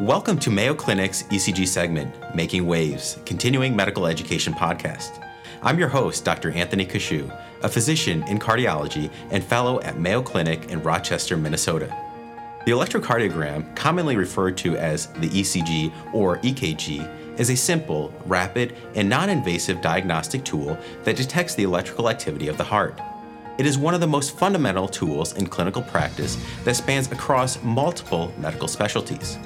Welcome to Mayo Clinic's ECG segment, Making Waves, continuing medical education podcast. I'm your host, Dr. Anthony Kashou, a physician in cardiology and fellow at Mayo Clinic in Rochester, Minnesota. The electrocardiogram, commonly referred to as the ECG or EKG, is a simple, rapid, and non invasive diagnostic tool that detects the electrical activity of the heart. It is one of the most fundamental tools in clinical practice that spans across multiple medical specialties.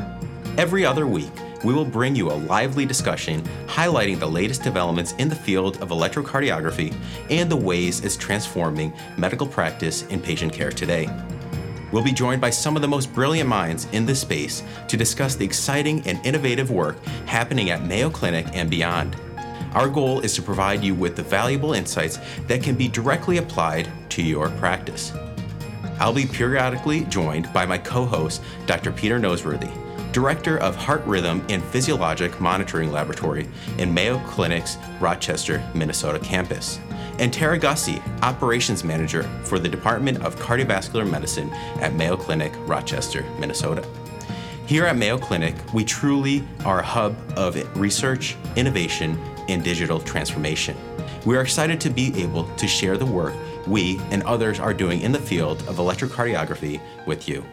Every other week, we will bring you a lively discussion highlighting the latest developments in the field of electrocardiography and the ways it's transforming medical practice and patient care today. We'll be joined by some of the most brilliant minds in this space to discuss the exciting and innovative work happening at Mayo Clinic and beyond. Our goal is to provide you with the valuable insights that can be directly applied to your practice. I'll be periodically joined by my co host, Dr. Peter Noseworthy Director of Heart Rhythm and Physiologic Monitoring Laboratory in Mayo Clinic's Rochester, Minnesota campus, and Tara Gussie, Operations Manager for the Department of Cardiovascular Medicine at Mayo Clinic, Rochester, Minnesota. Here at Mayo Clinic, we truly are a hub of research, innovation, and digital transformation. We are excited to be able to share the work we and others are doing in the field of electrocardiography with you.